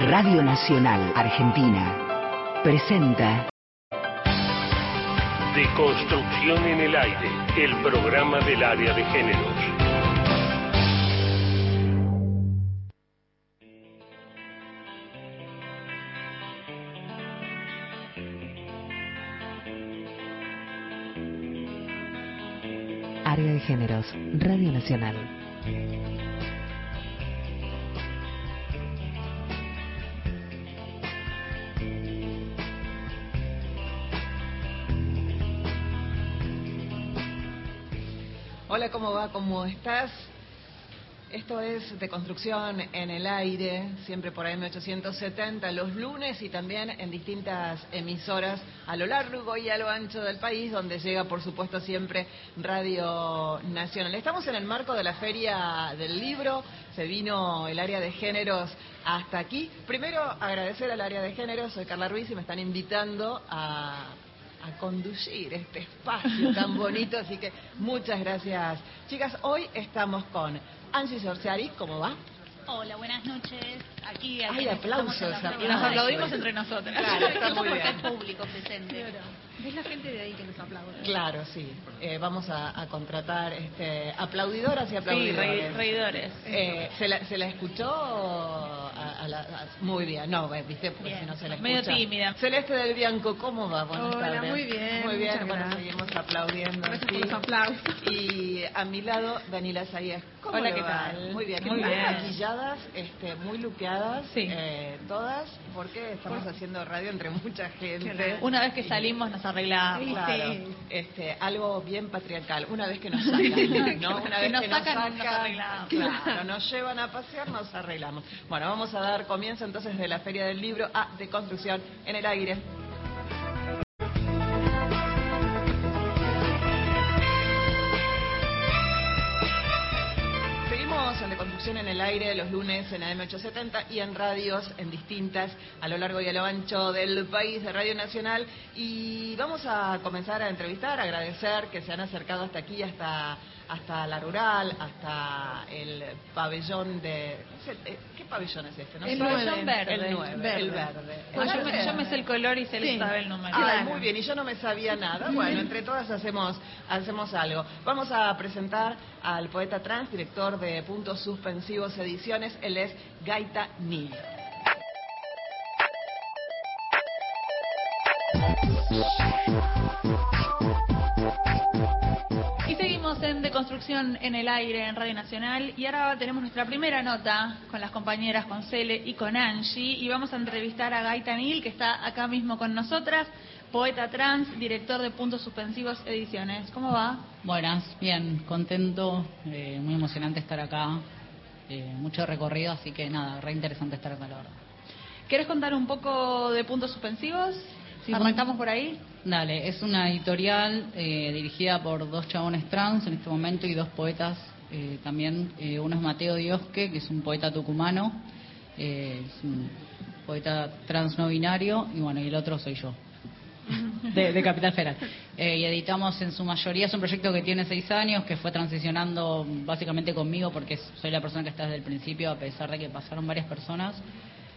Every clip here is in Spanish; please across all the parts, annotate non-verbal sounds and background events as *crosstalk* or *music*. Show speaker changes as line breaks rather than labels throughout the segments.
Radio Nacional Argentina presenta
De Construcción en el Aire, el programa del área de géneros.
Área de Géneros, Radio Nacional.
Hola, ¿cómo va? ¿Cómo estás? Esto es de construcción en el aire, siempre por AM870, los lunes y también en distintas emisoras a lo largo y a lo ancho del país, donde llega, por supuesto, siempre Radio Nacional. Estamos en el marco de la Feria del Libro, se vino el área de géneros hasta aquí. Primero, agradecer al área de géneros, soy Carla Ruiz y me están invitando a a conducir este espacio tan bonito, así que muchas gracias. Chicas, hoy estamos con Angie Sorciari, ¿cómo va?
Hola, buenas noches. Aquí,
Hay
aquí
aplausos,
la-
aplausos.
Nos aplaudimos entre nosotros.
Claro, está
Eso
muy bien.
hay público presente.
Es la gente de ahí que nos aplaude.
Claro, sí. Eh, vamos a, a contratar este, aplaudidoras y
Sí,
aplaudidores.
rei- reidores.
Eh, ¿se, la, ¿Se la escuchó? A, a la- a- muy bien, no, eh, viste, porque
Bien.
si no se la escucha.
Medio tímida.
Celeste del Bianco, ¿cómo va? Buenas
Hola,
tardes.
muy bien,
Muy bien, bueno,
gracias.
seguimos aplaudiendo.
Gracias por
sí.
los aplausos.
Y a mi lado, Daniela Sayas. ¿Cómo
Hola, ¿qué
va?
tal?
Muy bien,
Muy bien.
maquilladas, este, muy luqueadas,
Sí.
eh, todas, porque estamos haciendo radio entre mucha gente.
Una vez que salimos nos arreglamos.
Sí.
Claro, este, algo bien patriarcal. Una vez que nos sacan, ¿no? *laughs* Una
Que
vez
nos
que nos
sacan,
sacan,
nos arreglamos.
claro, nos llevan a pasear, nos arreglamos. Bueno, vamos a dar comienzo entonces de la Feria del Libro a De Construcción en el Aire. Seguimos De Construcción en el Aire los lunes en AM870 y en radios en distintas a lo largo y a lo ancho del país de Radio Nacional. Y vamos a comenzar a entrevistar, agradecer que se han acercado hasta aquí, hasta, hasta la rural, hasta el pabellón de... ¿Qué pabellón es este? No
El
sé.
pabellón verde.
El nueve,
Verde.
el verde.
Ah, yo, me,
El
yo me sé el color y se le
Sí.
sabe el número.
Claro.
muy bien, y yo no me sabía nada. *laughs* Bueno, entre todas hacemos, hacemos algo. Vamos a presentar al poeta trans, director de Puntos Suspensivos Ediciones. Él es Gaita Nil.
Y seguimos en De Construcción en el Aire en Radio Nacional y ahora tenemos nuestra primera nota con las compañeras, con Cele y con Angie y vamos a entrevistar a Gaita Nil que está acá mismo con nosotras, poeta trans, director de Puntos Suspensivos Ediciones. ¿Cómo va?
Buenas, bien, contento, eh, muy emocionante estar acá, eh, mucho recorrido, así que nada, re interesante estar acá, la verdad.
¿Quieres contar un poco de Puntos Suspensivos?
Sí,
Arrancamos por ahí.
Dale, es una editorial eh, dirigida por dos chabones trans en este momento y dos poetas eh, también. Eh, uno es Mateo Diosque, que es un poeta tucumano, eh, poeta trans no binario, y bueno, y el otro soy yo. De, de Capital Federal. Eh, y editamos en su mayoría, es un proyecto que tiene seis años, que fue transicionando básicamente conmigo, porque soy la persona que está desde el principio, a pesar de que pasaron varias personas.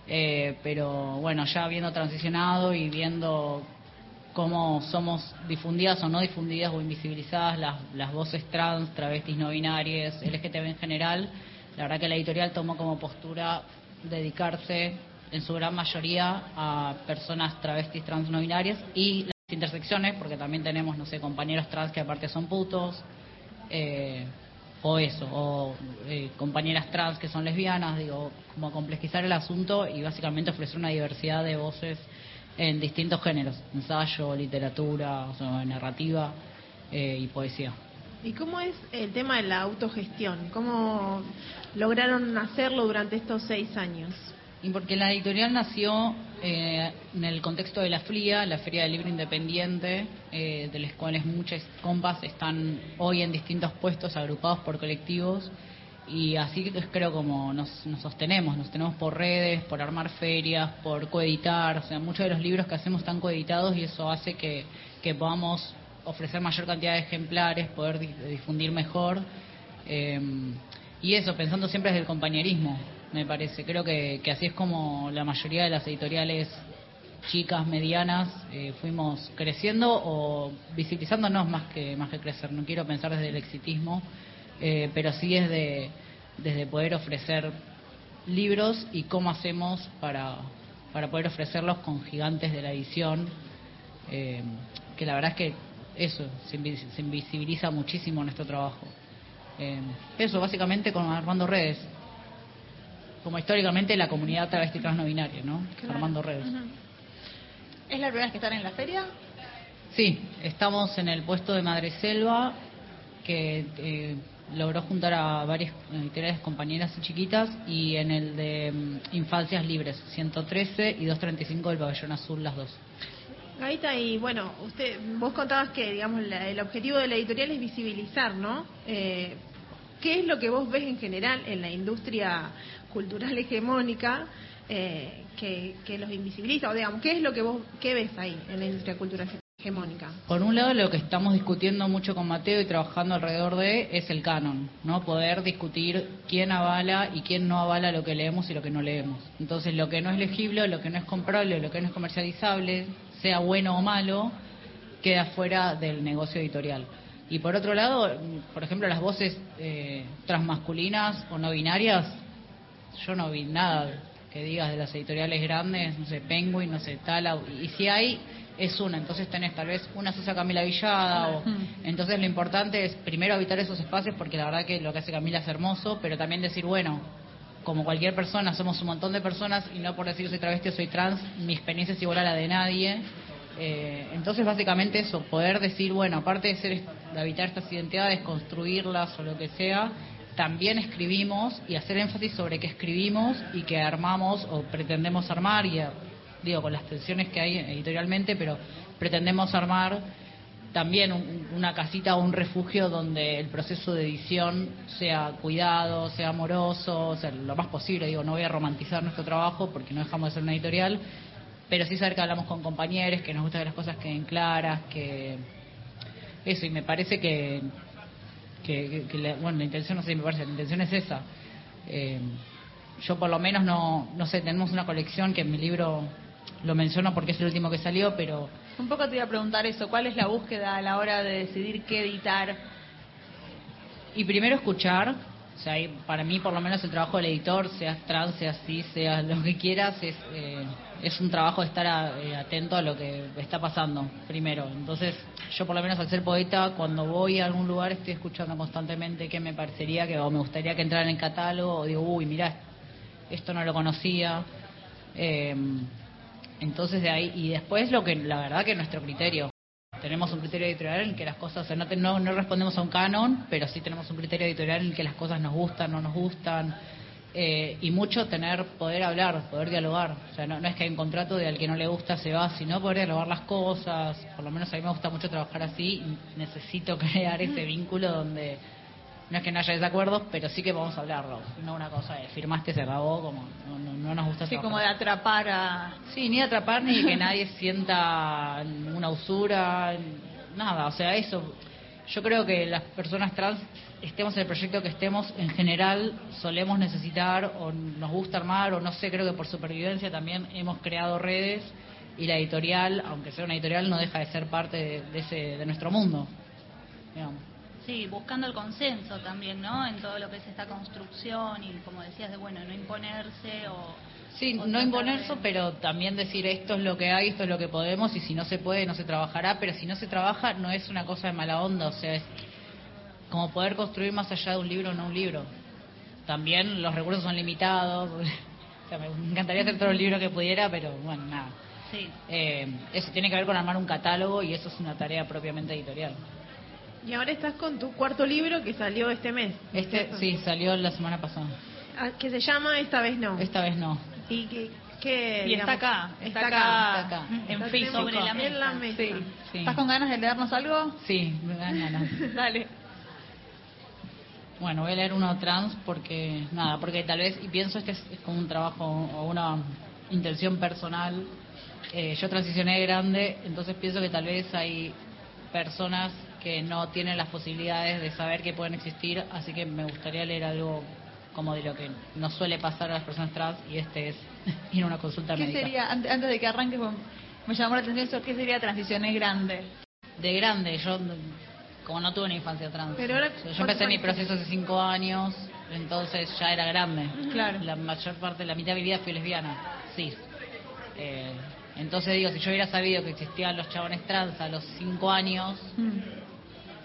Eh, pero bueno, ya habiendo transicionado y viendo cómo somos difundidas o no difundidas o invisibilizadas las, las voces trans, travestis no binarias, LGTB en general, la verdad que la editorial tomó como postura dedicarse en su gran mayoría a personas travestis trans no binarias y las intersecciones, porque también tenemos, no sé, compañeros trans que aparte son putos, eh, o eso, o eh, compañeras trans que son lesbianas, digo, como complejizar el asunto y básicamente ofrecer una diversidad de voces en distintos géneros, ensayo, literatura, o sea, narrativa eh, y poesía.
¿Y cómo es el tema de la autogestión? ¿Cómo lograron hacerlo durante estos seis años?
Y porque la editorial nació eh, en el contexto de la FLIA, la Feria del Libro Independiente, eh, de las cuales muchas compas están hoy en distintos puestos agrupados por colectivos y así es creo como nos, nos sostenemos, nos tenemos por redes, por armar ferias, por coeditar, o sea, muchos de los libros que hacemos están coeditados y eso hace que, que podamos ofrecer mayor cantidad de ejemplares, poder di- difundir mejor. eh, y eso, pensando siempre desde el compañerismo, me parece. Creo que, que así es como la mayoría de las editoriales chicas, medianas, eh, fuimos creciendo o visibilizándonos más que, más que crecer. No quiero pensar desde el exitismo, eh, pero sí es de, desde poder ofrecer libros y cómo hacemos para, para poder ofrecerlos con gigantes de la edición, eh, que la verdad es que eso, se invisibiliza muchísimo nuestro trabajo. Eh, eso, básicamente con Armando Redes, como históricamente la comunidad travesti trans no binaria, ¿no? Armando Redes.
¿Es la primera vez que están en la feria?
Sí, estamos en el puesto de Madre Selva, que eh, logró juntar a varias editoriales compañeras y chiquitas, y en el de mm, Infancias Libres, 113 y 235 del Pabellón Azul, las dos.
Gaita, y bueno, usted, vos contabas que, digamos, la- el objetivo de la editorial es visibilizar, ¿no? Eh, ¿Qué es lo que vos ves en general en la industria cultural hegemónica eh, que, que los invisibiliza? O digamos, ¿qué es lo que vos qué ves ahí en la industria cultural
Por un lado, lo que estamos discutiendo mucho con Mateo y trabajando alrededor de es el canon, ¿no? Poder discutir quién avala y quién no avala lo que leemos y lo que no leemos. Entonces, lo que no es legible, lo que no es comprable, lo que no es comercializable, sea bueno o malo, queda fuera del negocio editorial. Y por otro lado, por ejemplo, las voces eh, transmasculinas o no binarias, yo no vi nada que digas de las editoriales grandes, no sé, Penguin, no sé, Tala, y si hay, es una, entonces tenés tal vez una Susa Camila Villada, o, *laughs* entonces lo importante es primero habitar esos espacios, porque la verdad que lo que hace Camila es hermoso, pero también decir, bueno, como cualquier persona, somos un montón de personas, y no por decir soy travesti o soy trans, mi experiencia es igual a la de nadie, eh, entonces, básicamente eso, poder decir, bueno, aparte de ser de habitar estas identidades, construirlas o lo que sea, también escribimos y hacer énfasis sobre que escribimos y que armamos o pretendemos armar, y eh, digo, con las tensiones que hay editorialmente, pero pretendemos armar también un- una casita o un refugio donde el proceso de edición sea cuidado, sea amoroso, sea, lo más posible. Digo, no voy a romantizar nuestro trabajo porque no dejamos de ser una editorial, pero sí saber que hablamos con compañeros, que nos gusta que las cosas queden claras, que eso, y me parece que, que, que- que la, bueno, la intención, no sé, me parece, la intención es esa. Eh, yo por lo menos no, no sé, tenemos una colección que en mi libro lo menciono porque es el último que salió, pero
Un poco te iba a preguntar eso, ¿cuál es la búsqueda a la hora de decidir qué editar?
Y primero escuchar, o sea, para mí por lo menos el trabajo del editor, seas trans, seas cis, seas lo que quieras, es, eh, es un trabajo de estar a- eh, atento a lo que está pasando primero. Entonces, yo por lo menos al ser poeta, cuando voy a algún lugar estoy escuchando constantemente qué me parecería que o me gustaría que entrara en el catálogo, o digo, uy, mirá, esto no lo conocía. Eh, entonces de ahí, y después lo que, la verdad que nuestro criterio, tenemos un criterio editorial en que las cosas, o no, te- no, no respondemos a un canon, pero sí tenemos un criterio editorial en que las cosas nos gustan, no nos gustan, eh, y mucho tener, poder hablar, poder dialogar. O sea, no, es que hay un contrato de al que no le gusta se va, sino poder dialogar las cosas. Por lo menos a mí me gusta mucho trabajar así, necesito *laughs* crear ese vínculo donde no es que no haya desacuerdos, pero sí que vamos a hablarlo. No una cosa de firmaste, se acabó, como no, no- no nos gusta trabajar
como de atrapar a...
Sí, ni atrapar ni que nadie sienta una usura, nada, o sea, eso. Yo creo que las personas trans, estemos en el proyecto que estemos, en general solemos necesitar o nos gusta armar o no sé, creo que por supervivencia también hemos creado redes y la editorial, aunque sea una editorial, no deja de ser parte de, de ese, de nuestro mundo. digamos.
Sí, buscando el consenso también, ¿no? En todo lo que es esta construcción y, como decías, de bueno, no imponerse o.
Sí,
o
no imponerse,
de-
pero también decir esto es lo que hay, esto es lo que podemos y si no se puede no se trabajará, pero si no se trabaja no es una cosa de mala onda, o sea, es como poder construir más allá de un libro o no un libro. También los recursos son limitados, *laughs* o sea, me encantaría hacer todo el libro que pudiera, pero bueno, nada.
Sí.
Eh, eso tiene que ver con armar un catálogo y eso es una tarea propiamente editorial.
Y ahora estás con tu cuarto libro que salió este mes.
Este sí, salió la semana pasada.
Ah, Que se llama Esta vez no.
Esta vez no.
Y que, que,
Y está
digamos,
acá, está,
está
acá,
está acá.
en
Está
físico.
sobre la
En la mesa.
Sí.
Sí.
¿Estás con ganas de leernos algo?
Sí, me dan ganas. *laughs*
Dale.
Bueno, voy a leer uno trans porque, nada, porque tal vez, y pienso este es, es como un trabajo o una intención personal. Eh, yo transicioné de grande, entonces pienso que tal vez hay personas que no tienen las posibilidades de saber que pueden existir, así que me gustaría leer algo como de lo que nos suele pasar a las personas trans y este es *laughs* ir a una consulta
¿Qué
médica.
sería, ante- antes de que arranques, me llamó la atención eso, ¿qué sería transiciones grandes?
De grande, yo como no tuve una infancia trans.
Pero ahora,
yo
¿cuántos
empecé mi proceso hace cinco años, entonces ya era grande.
Claro.
La mayor parte, la mitad de mi vida fui lesbiana, sí. Eh, entonces digo, si yo hubiera sabido que existían los chabones trans a los cinco años,
Mm.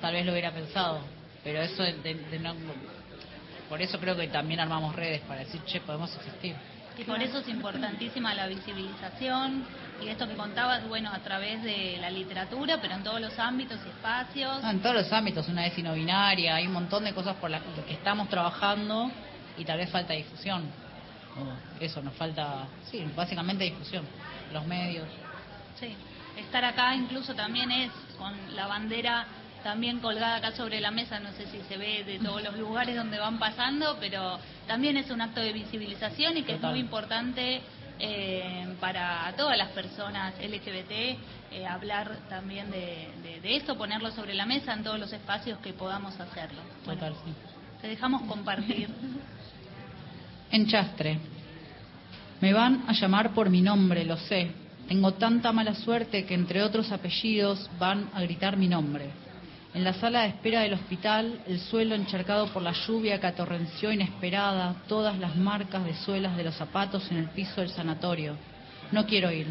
Tal vez lo hubiera pensado. Pero eso de, de- de no... Por eso creo que también armamos redes para decir, che, podemos existir.
Y por eso es importantísima la visibilización y esto que contabas, bueno, a través de la literatura, pero en todos los ámbitos y espacios.
No, en todos los ámbitos, una vez no binaria, hay un montón de cosas por las que estamos trabajando y tal vez falta difusión. O Eso, nos falta, sí, básicamente difusión. Los medios.
Sí, estar acá incluso también es con la bandera también colgada acá sobre la mesa, no sé si se ve de todos los lugares donde van pasando, pero también es un acto de visibilización y que
Total.
es muy importante eh, para todas las personas LGBT eh, hablar también de, de, de esto, ponerlo sobre la mesa en todos los espacios que podamos hacerlo. Bueno,
Total, sí.
te dejamos compartir. *laughs*
En Chastre. Me van a llamar por mi nombre, lo sé. Tengo tanta mala suerte que entre otros apellidos van a gritar mi nombre. En la sala de espera del hospital, el suelo encharcado por la lluvia que atorrenció inesperada, todas las marcas de suelas de los zapatos en el piso del sanatorio. No quiero ir.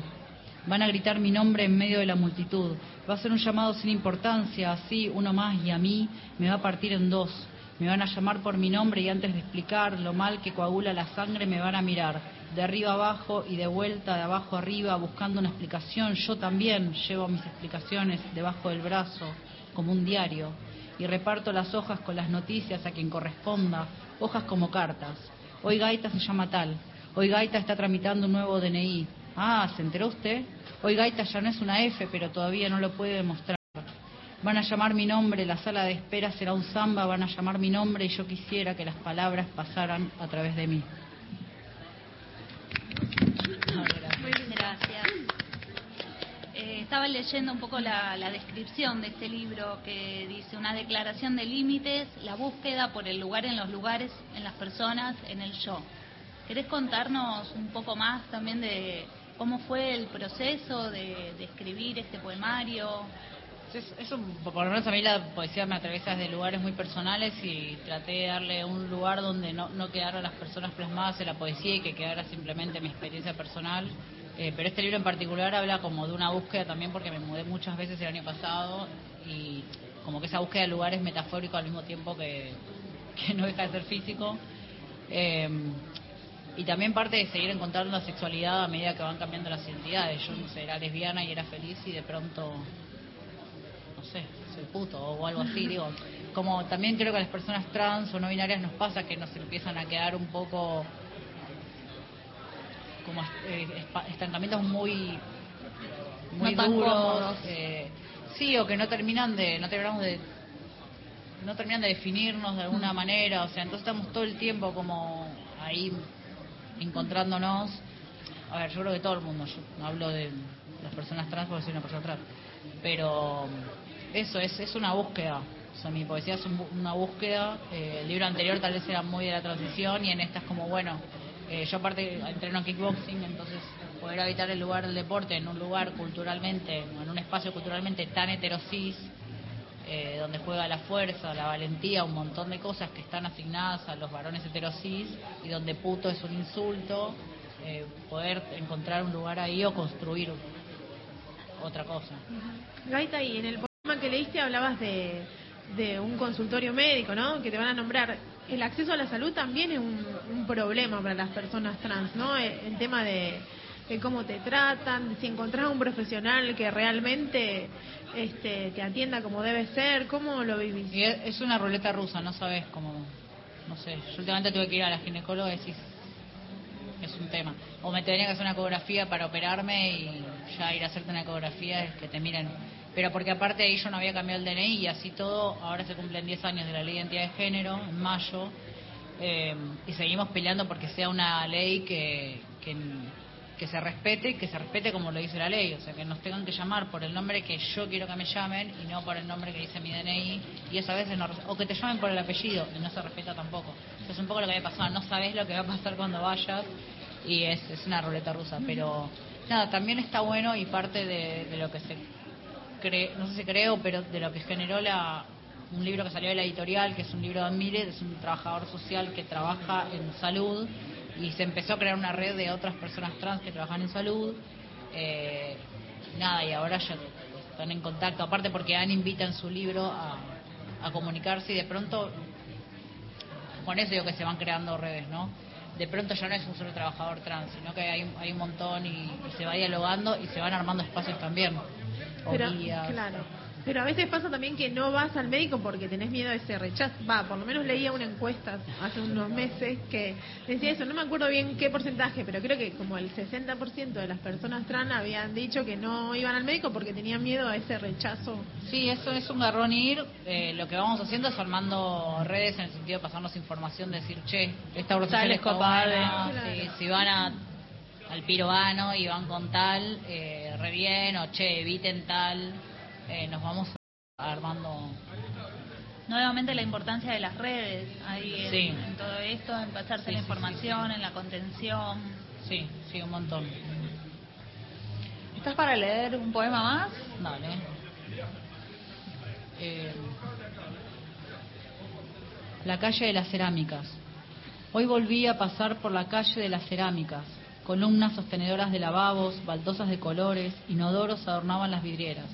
Van a gritar mi nombre en medio de la multitud. Va a ser un llamado sin importancia, así uno más y a mí me va a partir en dos. Me van a llamar por mi nombre y antes de explicar lo mal que coagula la sangre me van a mirar de arriba abajo y de vuelta de abajo arriba buscando una explicación. Yo también llevo mis explicaciones debajo del brazo como un diario y reparto las hojas con las noticias a quien corresponda, hojas como cartas. Hoy Gaita se llama tal. Hoy Gaita está tramitando un nuevo DNI. Ah, ¿se enteró usted? Hoy Gaita ya no es una F, pero todavía no lo puede demostrar. Van a llamar mi nombre, la sala de espera será un samba, van a llamar mi nombre y yo quisiera que las palabras pasaran a través de mí.
Gracias. Eh, estaba leyendo un poco la, la descripción de este libro que dice una declaración de límites, la búsqueda por el lugar en los lugares, en las personas, en el yo. ¿Querés contarnos un poco más también de cómo fue el proceso de, de escribir este poemario?
Es, es un- por lo menos a mí la poesía me atraviesa desde lugares muy personales y traté de darle un lugar donde no, no las personas plasmadas en la poesía y que quedara simplemente mi experiencia personal. Eh, pero este libro en particular habla como de una búsqueda también porque me mudé muchas veces el año pasado y como que esa búsqueda de lugar es metafórico al mismo tiempo que, que no deja de ser físico. Eh, y también parte de seguir encontrando la sexualidad a medida que van cambiando las identidades. Yo no sé, era lesbiana y era feliz y de pronto no sé, soy puto o algo así, *laughs* digo. Como también creo que a las personas trans o no binarias nos pasa que nos empiezan a quedar un poco como eh, estancamientos muy muy
No
duros. eh, sí, o que no terminan de no terminamos de no terminan de definirnos de alguna manera, o sea, entonces estamos todo el tiempo como ahí encontrándonos. A ver, yo creo que todo el mundo, yo no hablo de las personas trans porque soy una persona trans, pero eso es, es una búsqueda. O sea, mi poesía es un una búsqueda. eh, el libro anterior tal vez era muy de la transición y en esta es como, bueno, eh, yo aparte entreno kickboxing, entonces poder habitar el lugar del deporte en un lugar culturalmente, en un espacio culturalmente tan heterosis, eh, donde juega la fuerza, la valentía, un montón de cosas que están asignadas a los varones heterosis y donde puto es un insulto, eh, poder encontrar un lugar ahí o construir otra cosa.
Gaita, y en el poema que leíste hablabas de, de un consultorio médico, ¿no? Que te van a nombrar. El acceso a la salud también es un, problema para las personas trans, ¿no? El, el tema de, de cómo te tratan, si encontrás un profesional que realmente este, te atienda como debe ser, ¿cómo lo vivís?
Y es, una ruleta rusa, no sabes cómo, no sé, yo últimamente tuve que ir a la ginecóloga y decís, es un tema. O me tenía que hacer una ecografía para operarme y ya ir a hacerte una ecografía es que te miren. Pero porque aparte ahí yo no había cambiado el DNI y así todo, ahora se cumplen 10 años de la ley de identidad de género, en mayo, eh, y seguimos peleando porque sea una ley que, que, se respete y que se respete como lo dice la ley, o sea, que nos tengan que llamar por el nombre que yo quiero que me llamen y no por el nombre que dice mi DNI, y eso veces no, o que te llamen por el apellido y no se respeta tampoco. Eso es un poco lo que me pasado, no sabes lo que va a pasar cuando vayas y es, es una ruleta rusa, pero nada, también está bueno y parte de, de lo que se no sé si creo, pero de lo que generó la, un libro que salió de la editorial, que es un libro de Admire, es un trabajador social que trabaja en salud y se empezó a crear una red de otras personas trans que trabajan en salud. Eh, nada, y ahora ya están en contacto, aparte porque Anne invita en su libro a, a comunicarse y de pronto, con eso digo que se van creando redes, ¿no? De pronto ya no es un solo trabajador trans, sino que hay, hay un montón y, y se va dialogando y se van armando espacios también.
Pero, claro. Pero a veces pasa también que no vas al médico porque tenés miedo a ese rechazo. Va, por lo menos leía una encuesta hace unos meses que decía eso. No me acuerdo bien qué porcentaje, pero creo que como el 60% de las personas trans habían dicho que no iban al médico porque tenían miedo a ese rechazo.
Sí, eso es un garrón ir. Eh, lo que vamos haciendo es armando redes en el sentido de pasarnos información, decir, che, esta buena,
Claro.
si, si van a, al piroano y van con tal, eh, re bien, o che, eviten tal, eh, nos vamos armando.
Nuevamente la importancia de las redes ahí en,
Sí.
en todo esto, en pasarse
Sí,
la
sí,
información, en la contención.
Sí, sí, un montón.
¿Estás para leer un poema más?
Dale. Eh, la calle de las cerámicas. Hoy volví a pasar por la calle de las cerámicas. Columnas sostenedoras de lavabos, baldosas de colores, inodoros adornaban las vidrieras.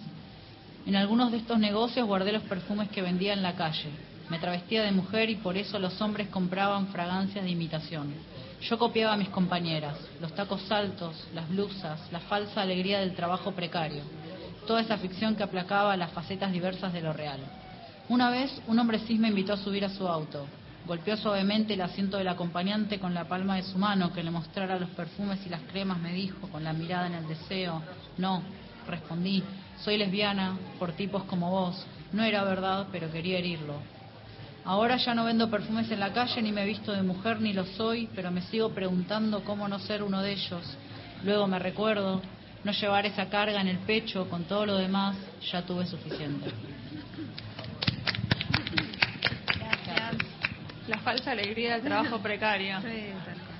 En algunos de estos negocios guardé los perfumes que vendía en la calle. Me travestía de mujer y por eso los hombres compraban fragancias de imitación. Yo copiaba a mis compañeras, los tacos altos, las blusas, la falsa alegría del trabajo precario, toda esa ficción que aplacaba las facetas diversas de lo real. Una vez, un hombre cis me invitó a subir a su auto. Golpeó suavemente el asiento del acompañante con la palma de su mano, que le mostrara los perfumes y las cremas, me dijo, con la mirada en el deseo. No, respondí, soy lesbiana, por tipos como vos. No era verdad, pero quería herirlo. Ahora ya no vendo perfumes en la calle, ni me visto de mujer, ni lo soy, pero me sigo preguntando cómo no ser uno de ellos. Luego me recuerdo, no llevar esa carga en el pecho, con todo lo demás, ya tuve suficiente.
Gracias. La falsa alegría del trabajo *laughs* precario.
Sí, tal cual.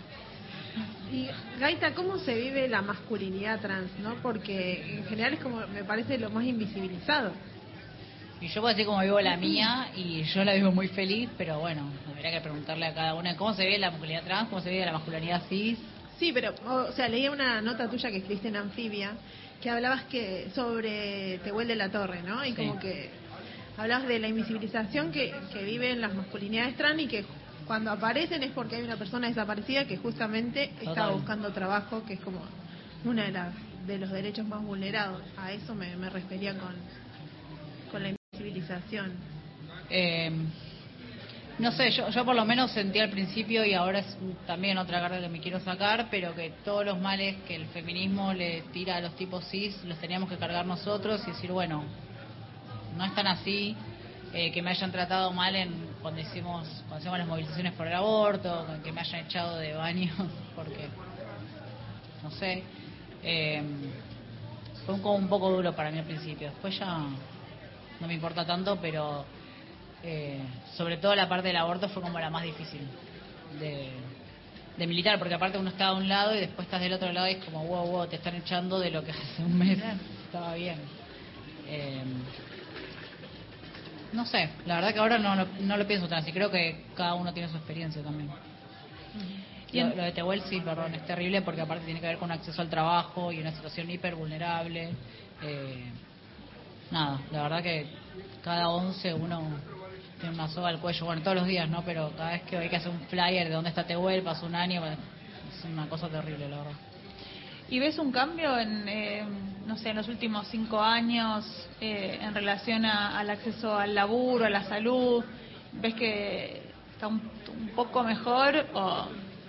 Y Gaita, ¿cómo se vive la masculinidad trans? ¿no? Porque en general es como, me parece, lo más invisibilizado.
Y yo puedo decir cómo vivo la mía, y yo la vivo muy feliz, pero bueno, habría que preguntarle a cada una cómo se vive la masculinidad trans, cómo se vive la masculinidad cis.
Sí, pero, o sea, leía una nota tuya que escribiste en Anfibia, que hablabas que sobre Tehuel de la Torre, ¿no? Y
Sí.
como que hablabas de la invisibilización que, que viven las masculinidades trans y que cuando aparecen es porque hay una persona desaparecida que justamente está
Total.
buscando trabajo, que es como una de las de los derechos más vulnerados. A eso me, me refería con, con la invisibilización.
Eh, no sé, yo, yo por lo menos sentí al principio y ahora es también otra carga que me quiero sacar, pero que todos los males que el feminismo le tira a los tipos cis los teníamos que cargar nosotros y decir, bueno, no es tan así, eh, que me hayan tratado mal en cuando hicimos, cuando hicimos las movilizaciones por el aborto, que me hayan echado de baños, *laughs* porque, no sé, eh, fue un, como un poco duro para mí al principio, después ya no me importa tanto, pero eh, sobre todo la parte del aborto fue como la más difícil de, de militar, porque aparte uno está de un lado y después estás del otro lado y es como, wow, wow, te están echando de lo que hace un mes estaba bien. Eh, no sé, la verdad que ahora no, lo- no lo pienso tan así, creo que cada uno tiene su experiencia también.
Y
Lo, lo de Tehuel sí, perdón, es terrible porque aparte tiene que ver con acceso al trabajo y una situación hiper vulnerable. Eh, nada, la verdad que cada 11 uno tiene una soga al cuello, bueno, todos los días, ¿no? Pero cada vez que hay que hacer un flyer de dónde está Tehuel, pasa un año, es una cosa terrible, la verdad.
¿Y ves un cambio en, eh, no sé, en los últimos cinco años eh, en relación a- al acceso al laburo, a la salud? ¿Ves que está un, un poco mejor? O,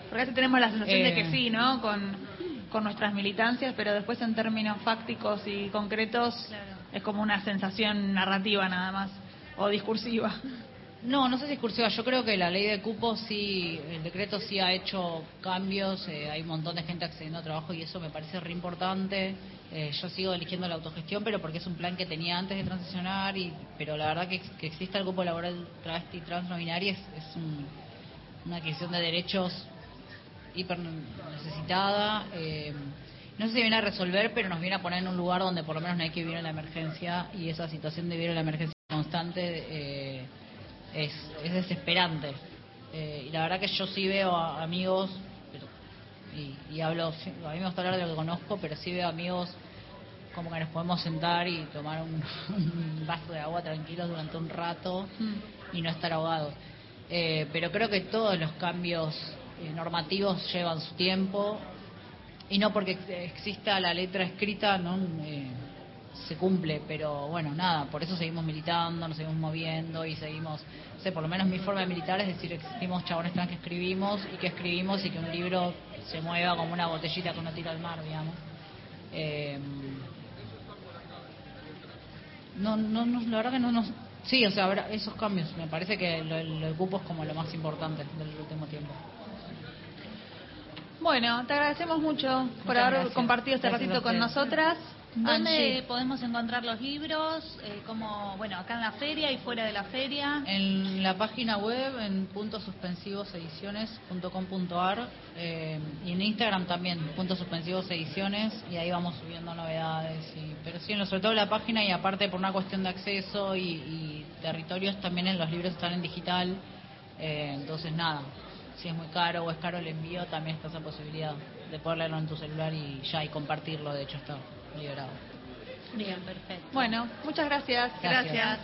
porque a veces tenemos la sensación de
Eh.
que sí, ¿no? Con, con nuestras militancias, pero después en términos fácticos y concretos
Claro.
es como una sensación narrativa nada más, o discursiva.
No, no sé si excursiva. Yo creo que la ley de cupos sí, el decreto sí ha hecho cambios. eh, hay un montón de gente accediendo a trabajo y eso me parece re importante. Eh, yo sigo eligiendo la autogestión, pero porque es un plan que tenía antes de transicionar. Y, pero la verdad que, que exista el cupo laboral travesti trans no binario es, es un- una adquisición de derechos hiper necesitada. eh, no sé si viene a resolver, pero nos viene a poner en un lugar donde por lo menos no hay que vivir en la emergencia y esa situación de vivir en la emergencia constante eh, es, es desesperante. Eh, y la verdad que yo sí veo a amigos, pero- y, y hablo, a mí me gusta hablar de lo que conozco, pero sí veo amigos como que nos podemos sentar y tomar un, *laughs* un vaso de agua tranquilos durante un rato y no estar ahogados. Eh, pero creo que todos los cambios eh, normativos llevan su tiempo y no porque ex- exista la letra escrita no Eh, se cumple, pero bueno, nada, por eso seguimos militando, nos seguimos moviendo y seguimos, no sé, por lo menos mi forma de militar es decir, existimos chabones trans que escribimos y que escribimos y que un libro se mueva como una botellita que uno tira al mar, digamos. Eh, no, no, no, la verdad que no nos... Sí, o sea, habrá esos cambios. Me parece que lo, lo del cupo es como lo más importante del último tiempo.
Bueno, te agradecemos mucho por haber
gracias.
compartido este
Gracias
ratito con nosotras.
¿Dónde
Angie.
podemos encontrar los libros? Eh, como, bueno, acá en la feria y fuera de la feria.
En la página web, en puntos suspensivos ediciones.com.ar eh, y en Instagram también, puntos suspensivos ediciones, y ahí vamos subiendo novedades. Y, pero sí, en lo- sobre todo en la página y aparte por una cuestión de acceso y, y territorios, también en los libros están en digital. eh, entonces, nada, si es muy caro o es caro el envío, también está esa posibilidad de poder leerlo en tu celular y ya, y compartirlo, de hecho está liberado.
Bien, perfecto.
Bueno, muchas gracias.
Gracias.